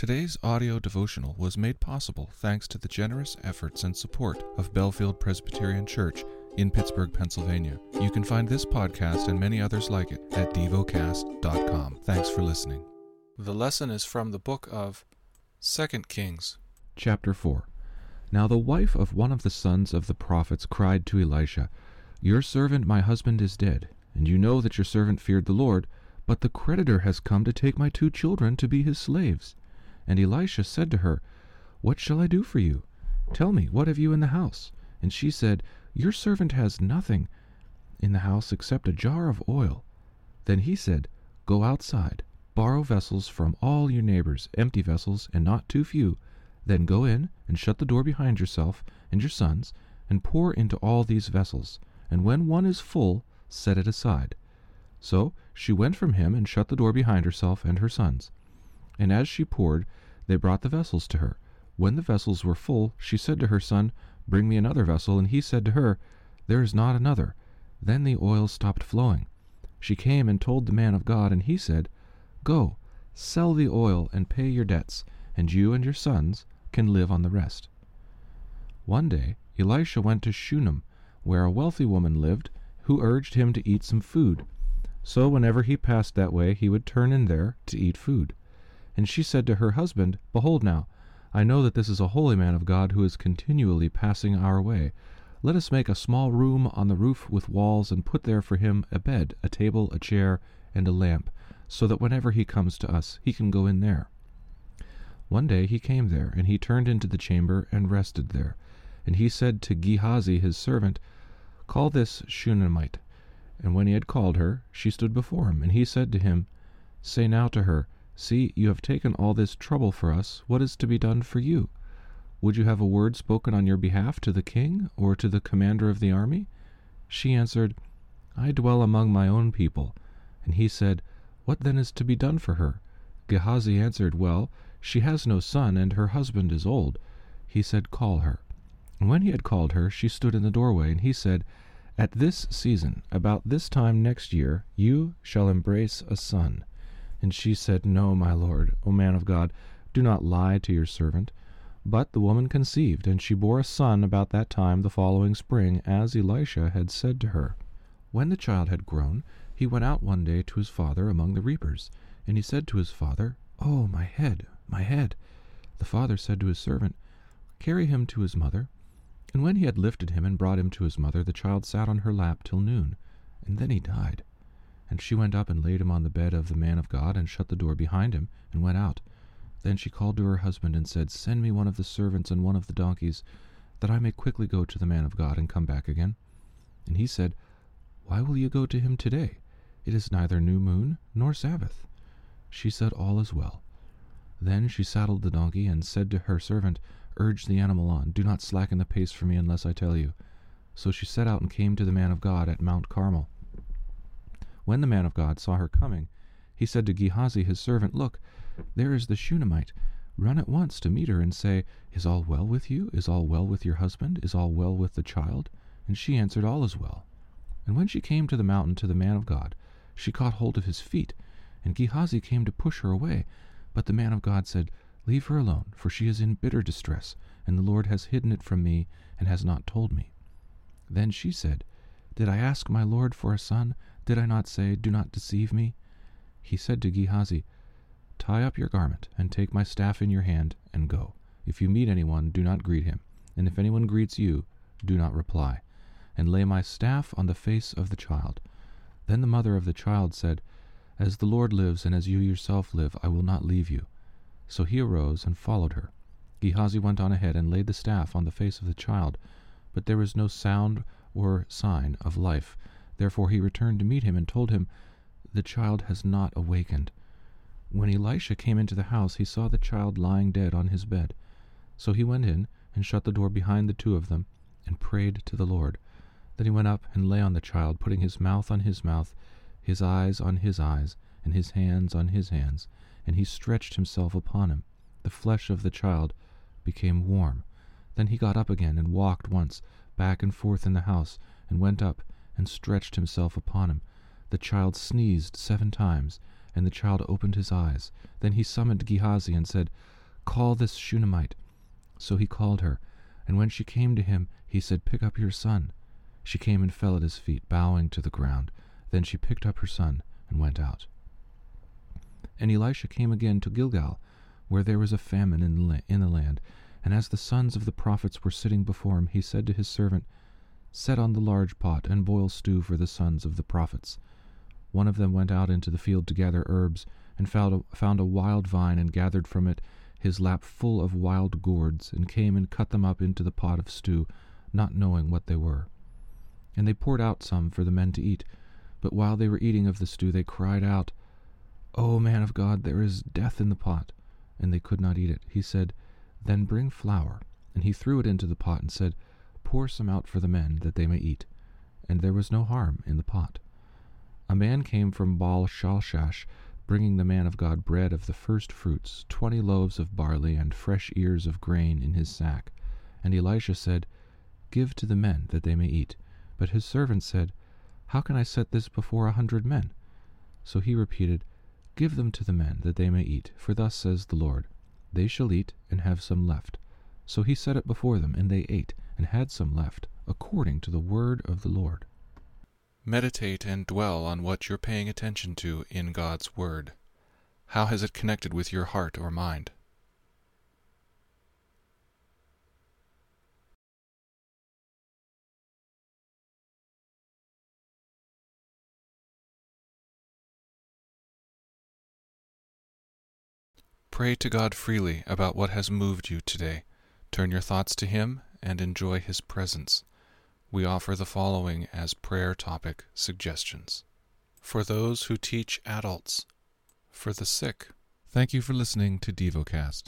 Today's audio devotional was made possible thanks to the generous efforts and support of Bellefield Presbyterian Church in Pittsburgh, Pennsylvania. You can find this podcast and many others like it at devocast.com. Thanks for listening. The lesson is from the book of 2 Kings. Chapter 4 Now the wife of one of the sons of the prophets cried to Elisha, Your servant my husband is dead, and you know that your servant feared the Lord, but the creditor has come to take my two children to be his slaves. And Elisha said to her, What shall I do for you? Tell me, what have you in the house? And she said, Your servant has nothing in the house except a jar of oil. Then he said, Go outside, borrow vessels from all your neighbors, empty vessels, and not too few. Then go in and shut the door behind yourself and your sons, and pour into all these vessels. And when one is full, set it aside. So she went from him and shut the door behind herself and her sons. And as she poured, they brought the vessels to her. When the vessels were full, she said to her son, Bring me another vessel. And he said to her, There is not another. Then the oil stopped flowing. She came and told the man of God, and he said, Go, sell the oil and pay your debts, and you and your sons can live on the rest. One day Elisha went to Shunem, where a wealthy woman lived, who urged him to eat some food. So whenever he passed that way, he would turn in there to eat food. And she said to her husband, Behold now, I know that this is a holy man of God who is continually passing our way. Let us make a small room on the roof with walls, and put there for him a bed, a table, a chair, and a lamp, so that whenever he comes to us, he can go in there. One day he came there, and he turned into the chamber and rested there. And he said to Gehazi his servant, Call this Shunammite. And when he had called her, she stood before him. And he said to him, Say now to her, See, you have taken all this trouble for us. What is to be done for you? Would you have a word spoken on your behalf to the king, or to the commander of the army? She answered, I dwell among my own people. And he said, What then is to be done for her? Gehazi answered, Well, she has no son, and her husband is old. He said, Call her. And when he had called her, she stood in the doorway, and he said, At this season, about this time next year, you shall embrace a son. And she said, No, my lord, O man of God, do not lie to your servant. But the woman conceived, and she bore a son about that time the following spring, as Elisha had said to her. When the child had grown, he went out one day to his father among the reapers. And he said to his father, Oh, my head, my head. The father said to his servant, Carry him to his mother. And when he had lifted him and brought him to his mother, the child sat on her lap till noon, and then he died. And she went up and laid him on the bed of the man of God, and shut the door behind him, and went out. Then she called to her husband, and said, Send me one of the servants and one of the donkeys, that I may quickly go to the man of God, and come back again. And he said, Why will you go to him today? It is neither new moon nor Sabbath. She said, All is well. Then she saddled the donkey, and said to her servant, Urge the animal on, do not slacken the pace for me unless I tell you. So she set out and came to the man of God at Mount Carmel. When the man of God saw her coming, he said to Gehazi his servant, Look, there is the Shunammite. Run at once to meet her, and say, Is all well with you? Is all well with your husband? Is all well with the child? And she answered, All is well. And when she came to the mountain to the man of God, she caught hold of his feet, and Gehazi came to push her away. But the man of God said, Leave her alone, for she is in bitter distress, and the Lord has hidden it from me, and has not told me. Then she said, Did I ask my Lord for a son? Did I not say, Do not deceive me? He said to Gehazi, Tie up your garment, and take my staff in your hand, and go. If you meet anyone, do not greet him, and if anyone greets you, do not reply. And lay my staff on the face of the child. Then the mother of the child said, As the Lord lives, and as you yourself live, I will not leave you. So he arose and followed her. Gehazi went on ahead and laid the staff on the face of the child, but there was no sound or sign of life. Therefore he returned to meet him and told him, The child has not awakened. When Elisha came into the house, he saw the child lying dead on his bed. So he went in and shut the door behind the two of them and prayed to the Lord. Then he went up and lay on the child, putting his mouth on his mouth, his eyes on his eyes, and his hands on his hands. And he stretched himself upon him. The flesh of the child became warm. Then he got up again and walked once back and forth in the house, and went up and stretched himself upon him. The child sneezed seven times, and the child opened his eyes. Then he summoned Gehazi and said, Call this Shunammite. So he called her, and when she came to him, he said, Pick up your son. She came and fell at his feet, bowing to the ground. Then she picked up her son and went out. And Elisha came again to Gilgal, where there was a famine in the, in the land. And as the sons of the prophets were sitting before him, he said to his servant, Set on the large pot, and boil stew for the sons of the prophets. One of them went out into the field to gather herbs, and found a, found a wild vine, and gathered from it his lap full of wild gourds, and came and cut them up into the pot of stew, not knowing what they were. And they poured out some for the men to eat. But while they were eating of the stew, they cried out, O man of God, there is death in the pot. And they could not eat it. He said, Then bring flour. And he threw it into the pot, and said, Pour some out for the men, that they may eat. And there was no harm in the pot. A man came from Baal-shalishah, bringing the man of God bread of the first fruits, twenty loaves of barley, and fresh ears of grain in his sack. And Elisha said, Give to the men, that they may eat. But his servant said, How can I set this before a hundred men? So he repeated, Give them to the men, that they may eat. For thus says the Lord, They shall eat, and have some left. So he set it before them, and they ate, and had some left, according to the word of the Lord. Meditate and dwell on what you're paying attention to in God's Word. How has it connected with your heart or mind? Pray to God freely about what has moved you today. Turn your thoughts to Him and enjoy His presence. We offer the following as prayer topic suggestions for those who teach adults, for the sick. Thank you for listening to DevoCast.